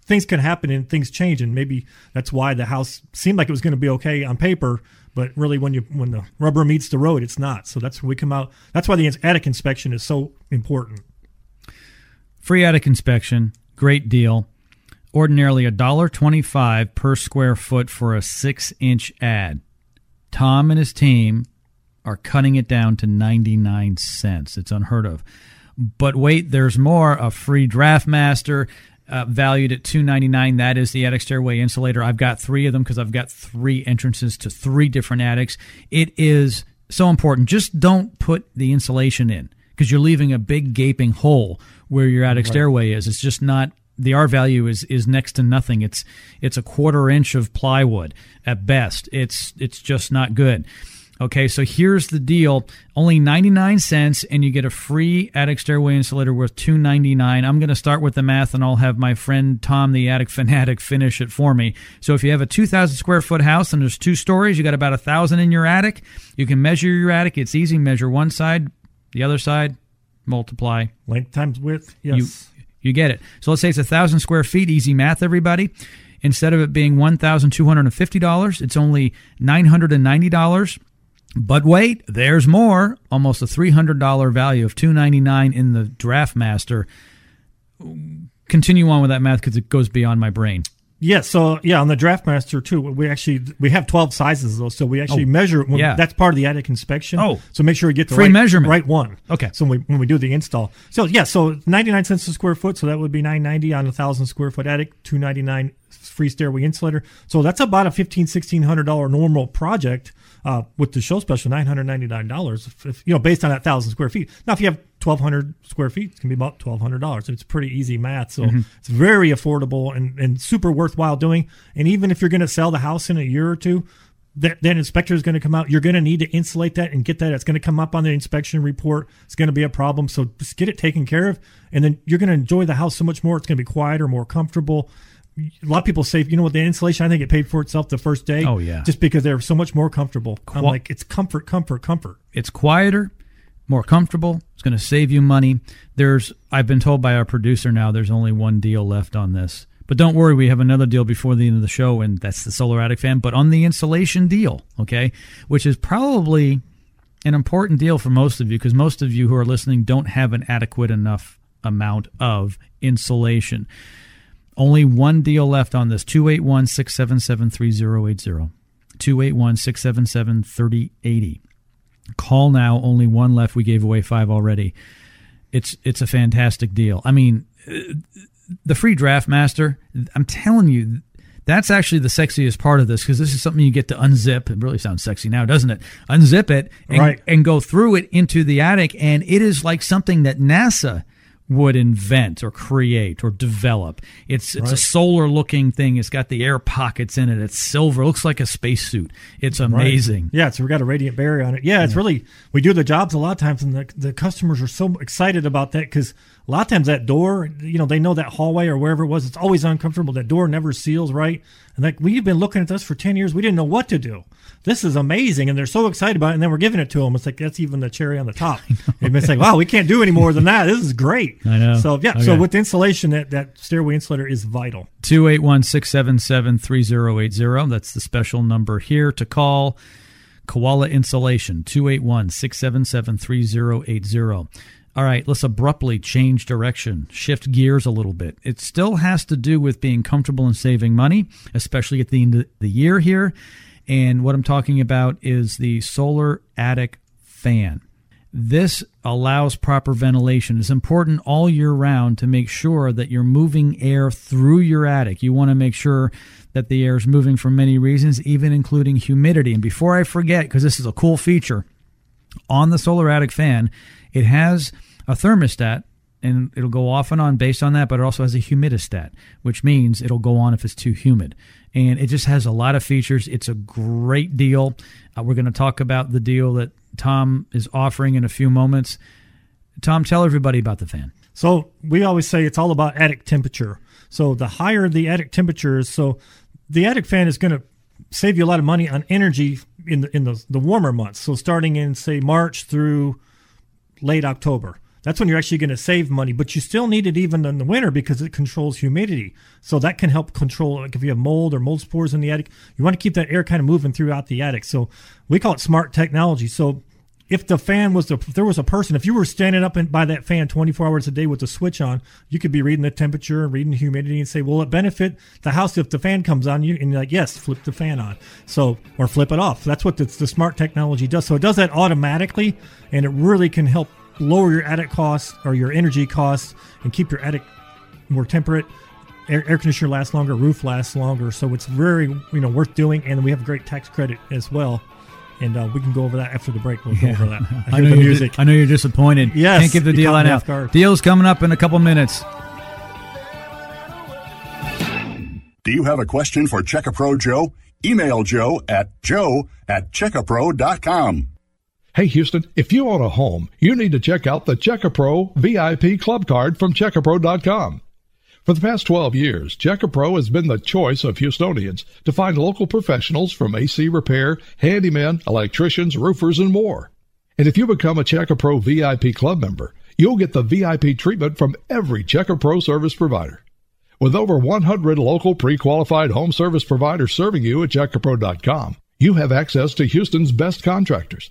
things can happen and things change and maybe that's why the house seemed like it was going to be okay on paper but really when you when the rubber meets the road it's not so that's when we come out that's why the attic inspection is so important Free attic inspection, great deal. Ordinarily a dollar twenty-five per square foot for a six-inch ad. Tom and his team are cutting it down to ninety-nine cents. It's unheard of. But wait, there's more. A free draft master. Uh, valued at two ninety nine. That is the attic stairway insulator. I've got three of them because I've got three entrances to three different attics. It is so important. Just don't put the insulation in because you're leaving a big gaping hole where your attic stairway is. It's just not the R value is is next to nothing. It's it's a quarter inch of plywood at best. It's it's just not good. Okay, so here's the deal: only 99 cents, and you get a free attic stairway insulator worth 2.99. I'm going to start with the math, and I'll have my friend Tom, the attic fanatic, finish it for me. So if you have a 2,000 square foot house and there's two stories, you got about a thousand in your attic. You can measure your attic. It's easy. Measure one side, the other side, multiply length times width. Yes, you, you get it. So let's say it's a thousand square feet. Easy math, everybody instead of it being $1,250, it's only $990. But wait, there's more. Almost a three hundred dollar value of two ninety nine in the Draft Master. Continue on with that math because it goes beyond my brain. Yeah, so yeah, on the DraftMaster too, we actually we have twelve sizes though, so we actually Oh, measure. When, yeah. that's part of the attic inspection. Oh. so make sure we get the Free right, measurement. right one. Okay. so when we, when we do the install, so yeah, so ninety nine cents a square foot, so that would be nine ninety on a thousand square foot attic, two ninety nine free stairway insulator. So that's about a fifteen sixteen hundred dollar normal project. Uh, with the show special, nine hundred ninety nine dollars. You know, based on that thousand square feet. Now, if you have twelve hundred square feet, it's gonna be about twelve hundred dollars. It's pretty easy math, so it's very affordable and, and super worthwhile doing. And even if you're gonna sell the house in a year or two, that, that inspector is going to come out. You're going to need to insulate that and get that. It's going to come up on the inspection report. It's going to be a problem. So just get it taken care of, and then you're going to enjoy the house so much more. It's going to be quieter, more comfortable. A lot of people say, you know what, the insulation, I think it paid for itself the first day. Oh, yeah. Just because they're so much more comfortable. I'm like, it's comfort, comfort, comfort. it's quieter, more comfortable. It's going to save you money. There's I've been told by our producer now there's only one deal left on this. But don't worry, we have another deal before the end of the show and that's the Solar Attic fan, but on the insulation deal, okay? Which is probably an important deal for most of you because most of you who are listening don't have an adequate enough amount of insulation. Only one deal left on this 281 677 3080. 281 677 3080. Call now. Only one left. We gave away five already. It's it's a fantastic deal. I mean, the free draft master. I'm telling you, that's actually the sexiest part of this because this is something you get to unzip. It really sounds sexy now, doesn't it? Unzip it and, Right. and go through it into the attic, and it is like something that NASA would invent or create or develop. It's it's a solar looking thing. It's got the air pockets in it. It's silver. It looks like a spacesuit. It's amazing. Yeah, so we got a radiant barrier on it. Yeah, it's really we do the jobs a lot of times, and the the customers are so excited about that because a lot of times that door, you know, they know that hallway or wherever it was, it's always uncomfortable. That door never seals right, and like we've been looking at this for ten years, we didn't know what to do. This is amazing, and they're so excited about it, and then we're giving it to them. It's like that's even the cherry on the top. And it's like, wow, we can't do any more than that. This is great. I know. So yeah, so Okay. with insulation, that that stairway insulator is vital. 281 677 3080. That's the special number here to call. Koala Insulation, 281 677 3080. All right, let's abruptly change direction, shift gears a little bit. It still has to do with being comfortable and saving money, especially at the end of the year here. And what I'm talking about is the solar attic fan. This allows proper ventilation. It's important all year round to make sure that you're moving air through your attic. You want to make sure that the air is moving for many reasons, even including humidity. And before I forget, because this is a cool feature, on the solar attic fan, it has a thermostat and it'll go off and on based on that, but it also has a humidistat, which means it'll go on if it's too humid. And it just has a lot of features. It's a great deal. Uh, we're going to talk about the deal that Tom is offering in a few moments. Tom, tell everybody about the fan. So we always say it's all about attic temperature. So the higher the attic temperature is, so the attic fan is going to save you a lot of money on energy in the in the, the warmer months. So starting in say March through late October. That's when you're actually going to save money, but you still need it even in the winter because it controls humidity. So that can help control, like if you have mold or mold spores in the attic, you want to keep that air kind of moving throughout the attic. So we call it smart technology. So if the fan was the, if there was a person, if you were standing up in, by that fan 24 hours a day with the switch on, you could be reading the temperature and reading the humidity and say, will it benefit the house if the fan comes on? You and you're like, yes, flip the fan on. So or flip it off. That's what the, the smart technology does. So it does that automatically, and it really can help lower your attic costs or your energy costs and keep your attic more temperate. Air, air conditioner lasts longer, roof lasts longer, so it's very you know worth doing. And we have a great tax credit as well. And uh, we can go over that after the break. We'll go over that. I, I know, the you're, music. I know you're disappointed. Yes, Can't give the deal caught out me now. off guard. Deal's coming up in a couple minutes. Do you have a question for Checkapro Joe? Email Joe at joe at checkapro.com. Hey Houston, if you own a home, you need to check out the Checkapro VIP Club Card from Checkapro.com. For the past 12 years, Checkapro has been the choice of Houstonians to find local professionals from AC repair, handymen, electricians, roofers, and more. And if you become a Checkapro VIP Club member, you'll get the VIP treatment from every Checkapro service provider. With over 100 local pre-qualified home service providers serving you at Checkapro.com, you have access to Houston's best contractors,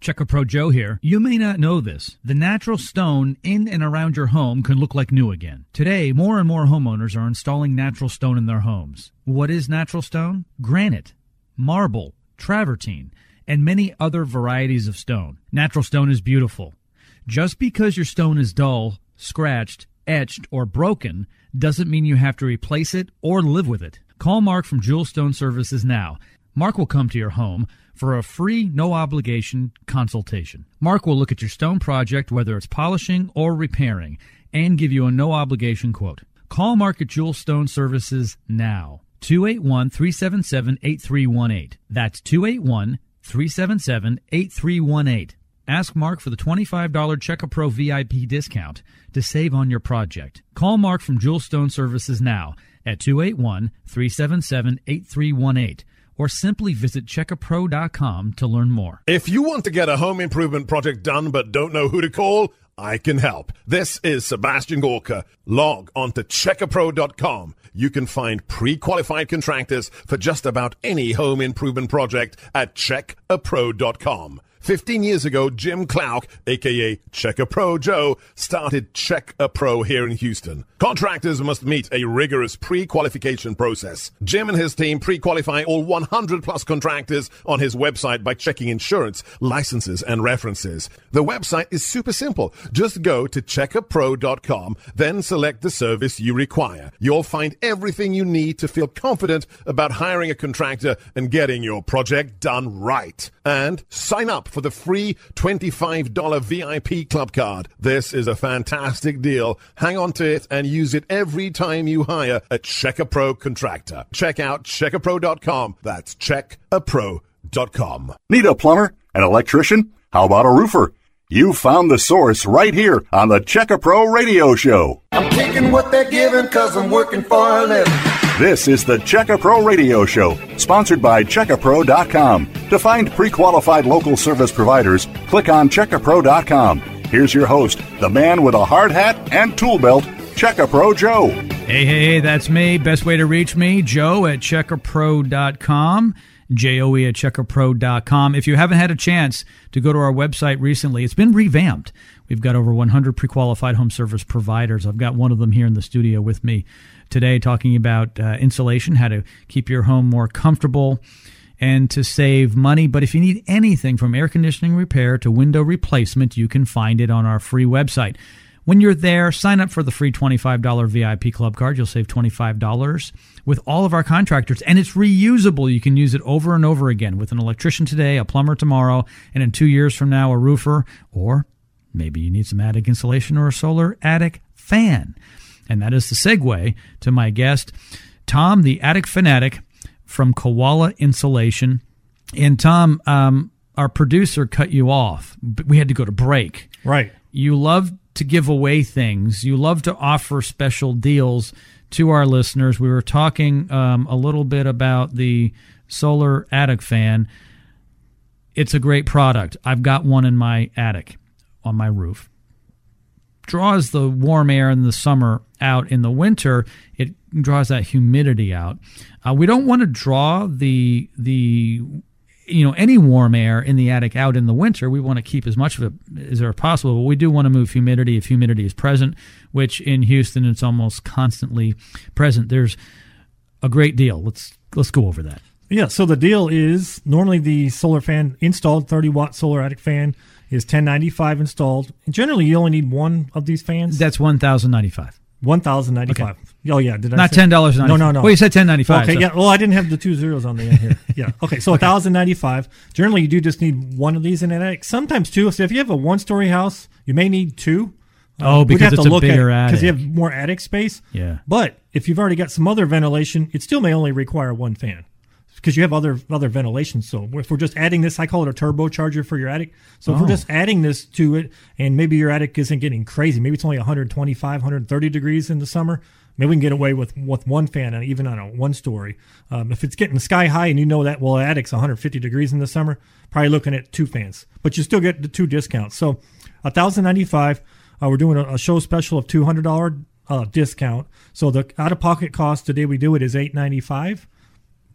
Check a Pro Joe here. You may not know this. The natural stone in and around your home can look like new again. Today, more and more homeowners are installing natural stone in their homes. What is natural stone? Granite, marble, travertine, and many other varieties of stone. Natural stone is beautiful. Just because your stone is dull, scratched, etched, or broken doesn't mean you have to replace it or live with it. Call Mark from Jewel Stone Services now. Mark will come to your home for a free, no obligation consultation. Mark will look at your stone project, whether it's polishing or repairing, and give you a no obligation quote. Call Mark at Jewel Stone Services now. 281 377 8318. That's 281 377 8318. Ask Mark for the $25 Check Pro VIP discount to save on your project. Call Mark from Jewel Stone Services now at 281 377 8318 or simply visit checkapro.com to learn more. If you want to get a home improvement project done but don't know who to call, I can help. This is Sebastian Gorka. Log on to checkapro.com. You can find pre-qualified contractors for just about any home improvement project at checkapro.com. 15 years ago, Jim Clouk, aka Check a Pro Joe, started Check a Pro here in Houston. Contractors must meet a rigorous pre-qualification process. Jim and his team pre-qualify all 100 plus contractors on his website by checking insurance, licenses, and references. The website is super simple. Just go to checkapro.com, then select the service you require. You'll find everything you need to feel confident about hiring a contractor and getting your project done right. And sign up for the free $25 VIP club card. This is a fantastic deal. Hang on to it and use it every time you hire a Check a Pro contractor. Check out checkapro.com. That's checkapro.com. Need a plumber? An electrician? How about a roofer? You found the source right here on the Check a Pro Radio Show. I'm taking what they're giving cause I'm working for a living. This is the Check a Pro Radio Show, sponsored by Checkapro.com. To find pre-qualified local service providers, click on Checkapro.com. Here's your host, the man with a hard hat and tool belt, Check a Pro Joe. Hey, hey, hey, that's me. Best way to reach me, Joe at checkapro.com. J-O-E at checkapro.com. If you haven't had a chance to go to our website recently, it's been revamped. We've got over 100 pre-qualified home service providers. I've got one of them here in the studio with me today talking about uh, insulation, how to keep your home more comfortable and to save money. But if you need anything from air conditioning repair to window replacement, you can find it on our free website. When you're there, sign up for the free $25 VIP club card. You'll save $25 with all of our contractors, and it's reusable. You can use it over and over again with an electrician today, a plumber tomorrow, and in two years from now, a roofer, or maybe you need some attic insulation or a solar attic fan. And that is the segue to my guest, Tom, the attic fanatic from Koala Insulation. And Tom, um, our producer cut you off. but We had to go to break. Right. You love to give away things. You love to offer special deals to our listeners. We were talking um, a little bit about the solar attic fan. It's a great product. I've got one in my attic on my roof. Draws the warm air in the summer out. In the winter, it draws that humidity out. Uh, we don't want to draw the the you know any warm air in the attic out in the winter we want to keep as much of it as there possible but we do want to move humidity if humidity is present which in houston it's almost constantly present there's a great deal let's let's go over that Yeah, so the deal is normally the solar fan installed 30 watt solar attic fan is 1095 installed. And generally you only need one of these fans. that's 1095 1095. Oh yeah, did I not say- ten dollars No, no, no. well you said 1095 Okay, so- yeah. Well, I didn't have the two zeros on the end here. Yeah. Okay, so 1095. Generally you do just need one of these in an attic. Sometimes two. So if you have a one-story house, you may need two. Oh, um, We'd because have it's to a look bigger at because you have more attic space. Yeah. But if you've already got some other ventilation, it still may only require one fan because you have other other ventilation. So if we're just adding this, I call it a turbocharger for your attic. So if we're Oh. just adding this to it, and maybe your attic isn't getting crazy, maybe it's only 125, 130 degrees in the summer. Maybe we can get away with with one fan, and even on a one story. Um, if it's getting sky high, and you know that well, attic's 150 degrees in the summer, probably looking at two fans, but you still get the two discounts. So, 1,095. Uh, we're doing a, a show special of $200 uh, discount. So the out of pocket cost today we do it is 895.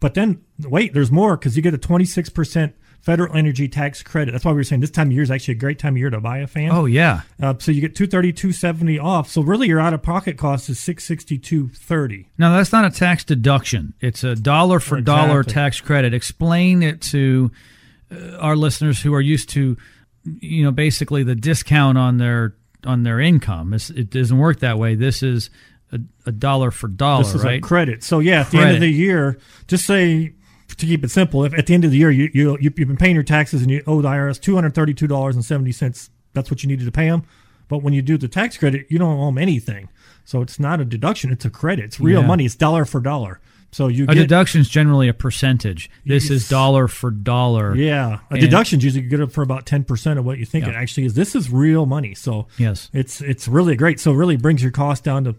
But then wait, there's more because you get a 26% federal energy tax credit. That's why we were saying this time of year is actually a great time of year to buy a fan. Oh yeah. Uh, so you get 230, 270 off. So really your out of pocket cost is 662.30. Now that's not a tax deduction. It's a dollar for dollar tax credit. Explain it to uh, our listeners who are used to, you know, basically the discount on their on their income. It's, it doesn't work that way. This is a, a dollar for dollar, This is right? a credit. So yeah, at the end of the year, just say to keep it simple, if at the end of the year you, you you've been paying your taxes and you owe the IRS two hundred thirty two dollars and seventy cents, that's what you needed to pay them. But when you do the tax credit, you don't owe them anything. So it's not a deduction; it's a credit. It's real Yeah. money. It's dollar for dollar. So you a get deduction is generally a percentage. This is dollar for dollar. yeah. A And- deduction's usually you get it for about ten percent of what you think Yeah. it actually is. This is real money. So Yes. it's it's really great. So it really brings your cost down to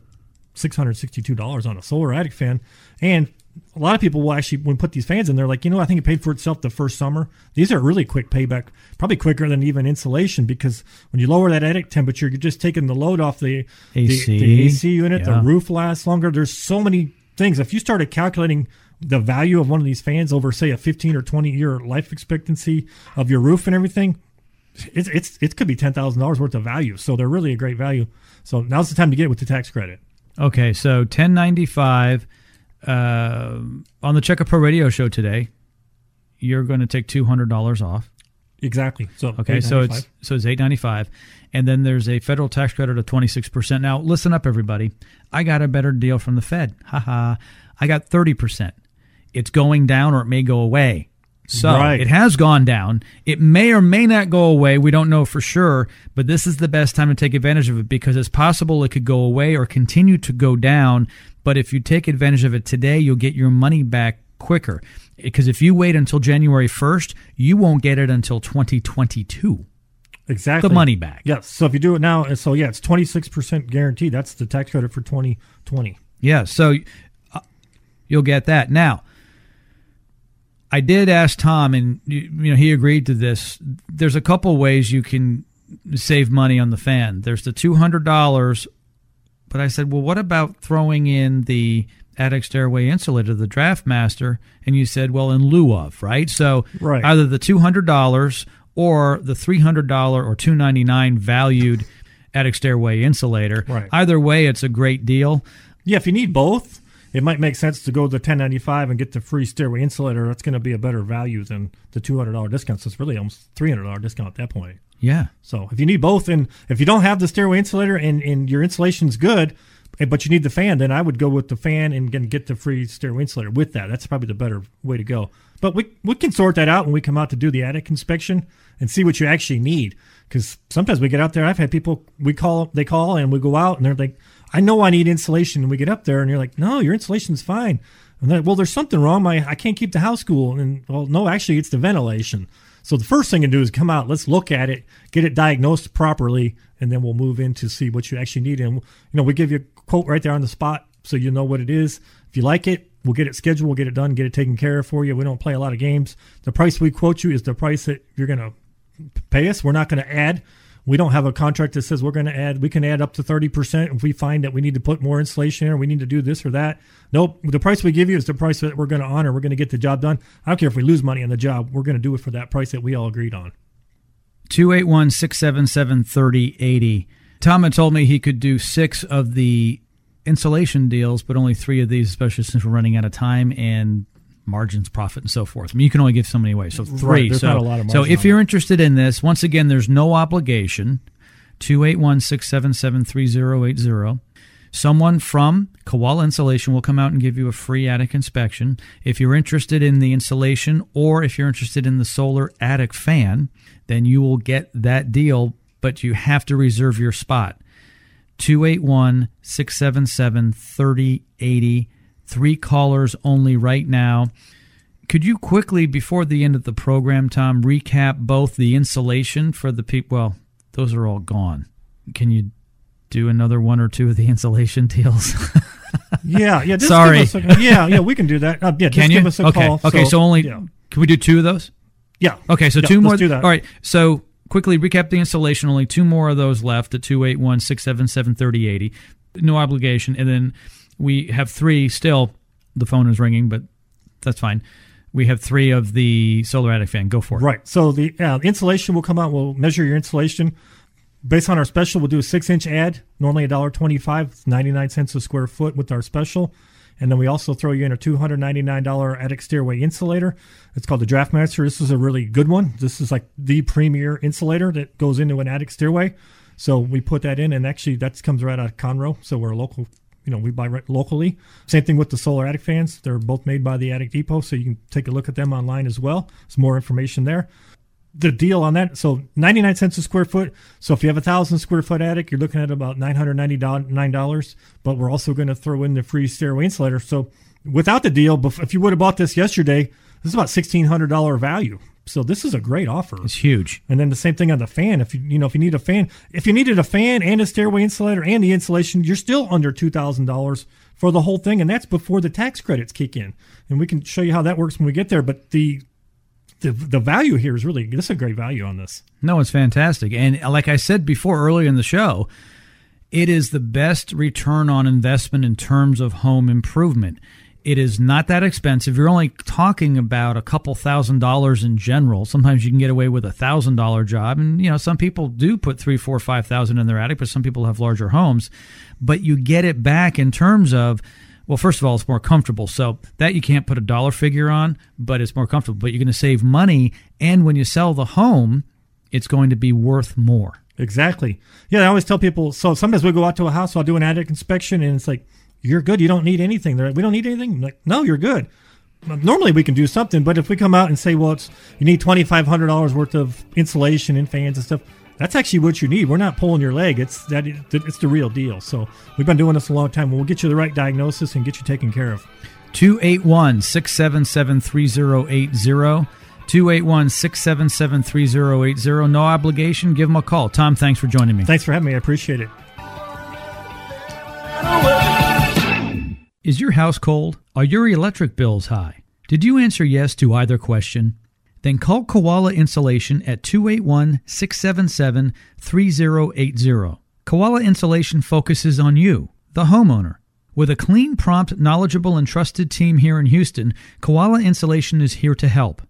six hundred sixty two dollars on a solar attic fan. And a lot of people will actually when put these fans in, they're like, you know, I think it paid for itself the first summer. These are really quick payback, probably quicker than even insulation because when you lower that attic temperature, you're just taking the load off the the- AC. the, AC unit. Yeah. The roof lasts longer. There's so many things. If you started calculating the value of one of these fans over, say, a 15 or 20 year life expectancy of your roof and everything, it's it's it could be ten thousand dollars worth of value. So they're really a great value. So now's the time to get it with the tax credit. Okay, so ten ninety five uh, on the Check a Pro Radio Show today. You're going to take two hundred dollars off. Exactly. So Okay, so it's so it's eight ninety five, and then there's a federal tax credit of twenty six percent. Now listen up, everybody. I got a better deal from the Fed. Haha, I got thirty percent. It's going down, or it may go away. So Right. it has gone down. It may or may not go away. We don't know for sure, but this is the best time to take advantage of it because it's possible it could go away or continue to go down. But if you take advantage of it today, you'll get your money back quicker. Because if you wait until January 1st, you won't get it until 2022. exactly the money back. Yes. So if you do it now, so yeah, it's twenty six percent guaranteed. That's the tax credit for twenty twenty. Yeah, so uh, you'll get that. Now, I did ask Tom, and you know he agreed to this. There's a couple ways you can save money on the fan. There's the two hundred dollars, but I said, well, what about throwing in the attic stairway insulator, the Draft Master? And you said, well, in lieu of, right? So Right. either the two hundred dollars or the three hundred dollar or two ninety nine valued attic stairway insulator. Right. Either way, it's a great deal. Yeah, if you need both, it might make sense to go to the ten ninety five and get the free stairway insulator. That's going to be a better value than the two hundred dollar discount. So it's really almost three hundred dollar discount at that point. Yeah. So if you need both, and if you don't have the stairway insulator and, and your insulation's good, eh, but you need the fan, then I would go with the fan and get- get the free stairway insulator with that. That's probably the better way to go. But we we can sort that out when we come out to do the attic inspection and see what you actually need. Because sometimes we get out there, I've had people we call they call and we go out and they're like, I know I need insulation, and we get up there and you're like, No, your insulation's fine. And then, well, there's something wrong. My I can't keep the house cool. And well, no, actually, it's the ventilation. So the first thing to do is come out. Let's look at it, get it diagnosed properly, and then we'll move in to see what you actually need. And you know, we give you a quote right there on the spot, so you know what it is. If you like it, we'll get it scheduled, we'll get it done, get it taken care of for you. We don't play a lot of games. The price we quote you is the price that you're going to pay us. We're not going to add. We don't have a contract that says we're going to add. We can add up to thirty percent if we find that we need to put more insulation in or we need to do this or that. Nope. The price we give you is the price that we're going to honor. We're going to get the job done. I don't care if we lose money on the job. We're going to do it for that price that we all agreed on. 281 677 3080. Tom had told me he could do six of the insulation deals, but only three of these, especially since we're running out of time and margins, profit, and so forth. I mean, you can only give so many away. So three. there's so, not a lot of so if you're interested in this, once again, there's no obligation. 281 677 3080. Someone from Koala Insulation will come out and give you a free attic inspection. If you're interested in the insulation or if you're interested in the solar attic fan, then you will get that deal, but you have to reserve your spot. 281 677 3080. Three callers only right now. Could you quickly, before the end of the program, Tom, recap both the insulation for the people? Well, those are all gone. Can you do another one or two of the insulation deals? yeah, yeah. Sorry. a- yeah, yeah. We can do that. Uh, yeah, just Can you? give us a okay. call. Okay, so, only yeah. can we do two of those? Yeah. Okay, so Yeah, 2 let's more. do that. All right. So quickly recap the installation. Only two more of those left at 281 677 3080. No obligation. And then we have three still. The phone is ringing, but that's fine. We have three of the solar attic fan. Go for it. Right. So the uh, insulation will come out. We'll measure your insulation based on our special. We'll do a six inch ad, normally a dollar twenty five, ninety nine cents a square foot with our special. And then we also throw you in a two hundred ninety nine dollar attic stairway insulator. It's called the DraftMaster. This is a really good one. This is like the premier insulator that goes into an attic stairway. So we put that in, and actually that comes right out of Conroe. So we're a local you know, we buy right locally. Same thing with the solar attic fans. They're both made by the Attic Depot, so you can take a look at them online as well. There's more information there. The deal on that, so 99 cents a square foot. So if you have a thousand square foot attic, you're looking at about $999. But we're also going to throw in the free stairway insulator. So without the deal, if you would have bought this yesterday, this is about $1,600 value. So this is a great offer. It's huge. And then the same thing on the fan. If you you know if you need a fan, if you needed a fan and a stairway insulator and the insulation, you're still under two thousand dollars for the whole thing, and that's before the tax credits kick in. And we can show you how that works when we get there. But the the the value here is really this is a great value on this. No, it's fantastic. And like I said before earlier in the show, it is the best return on investment in terms of home improvement. It is not that expensive. You're only talking about a couple thousand dollars in general. Sometimes you can get away with a thousand dollar job, and you know some people do put three, four, five thousand in their attic, but some people have larger homes. But you get it back in terms of well, first of all, it's more comfortable. So that you can't put a dollar figure on, but it's more comfortable. But you're going to save money, and when you sell the home, it's going to be worth more. Exactly. Yeah, I always tell people. So sometimes we go out to a house, I'll do an attic inspection, and it's like, "You're good. You don't need anything." They're like, "We don't need anything." I'm like, no, you're good. Normally we can do something, but if we come out and say, "Well, it's you need twenty five hundred dollars worth of insulation and fans and stuff," that's actually what you need. We're not pulling your leg. It's that it's the real deal. So we've been doing this a long time. We'll get you the right diagnosis and get you taken care of. 281 677 3080. 281 677 3080. No obligation. Give them a call. Tom, thanks for joining me. Thanks for having me. I appreciate it. Is your house cold? Are your electric bills high? Did you answer yes to either question? Then call Koala Insulation at 281 677 3080. Koala Insulation focuses on you, the homeowner. With a clean, prompt, knowledgeable, and trusted team here in Houston, Koala Insulation is here to help.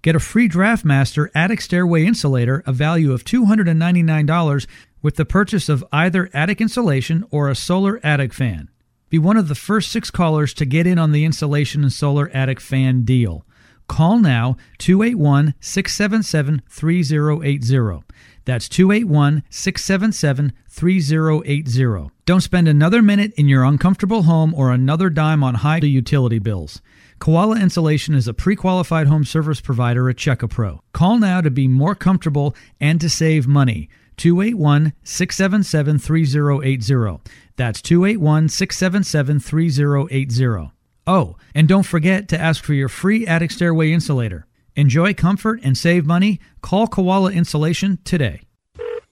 Get a free DraftMaster attic stairway insulator, a value of $299, with the purchase of either attic insulation or a solar attic fan. Be one of the first six callers to get in on the insulation and solar attic fan deal. Call now 281 677 3080. That's 281 677 3080. Don't spend another minute in your uncomfortable home or another dime on high utility bills. Koala Insulation is a pre qualified home service provider at Checkapro. Call now to be more comfortable and to save money. 281 677 3080. That's 281 677 3080. Oh, and don't forget to ask for your free attic stairway insulator. Enjoy comfort and save money. Call Koala Insulation today.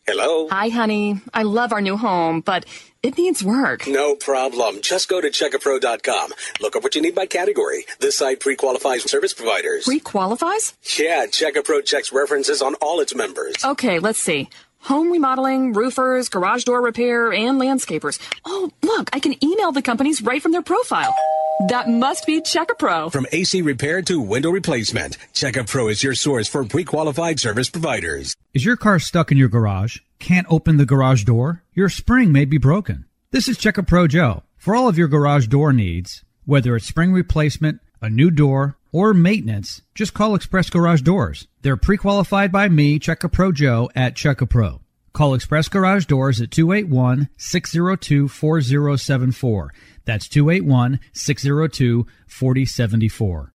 Hello? Hi, honey. I love our new home, but it needs work. No problem. Just go to checkapro.com. Look up what you need by category. This site pre-qualifies service providers. Pre-qualifies? Yeah, Checkapro checks references on all its members. Okay, let's see. Home remodeling, roofers, garage door repair, and landscapers. Oh, look, I can email the companies right from their profile. That must be Checkapro. From AC repair to window replacement, Checkapro is your source for pre-qualified service providers. Is your car stuck in your garage? Can't open the garage door? Your spring may be broken. This is Check a Pro Joe. For all of your garage door needs, whether it's spring replacement, a new door, or maintenance, just call Express Garage Doors. They're pre-qualified by me, Check a Pro Joe, at Check a Pro. Call Express Garage Doors at 281-602-4074. That's 281-602-4074.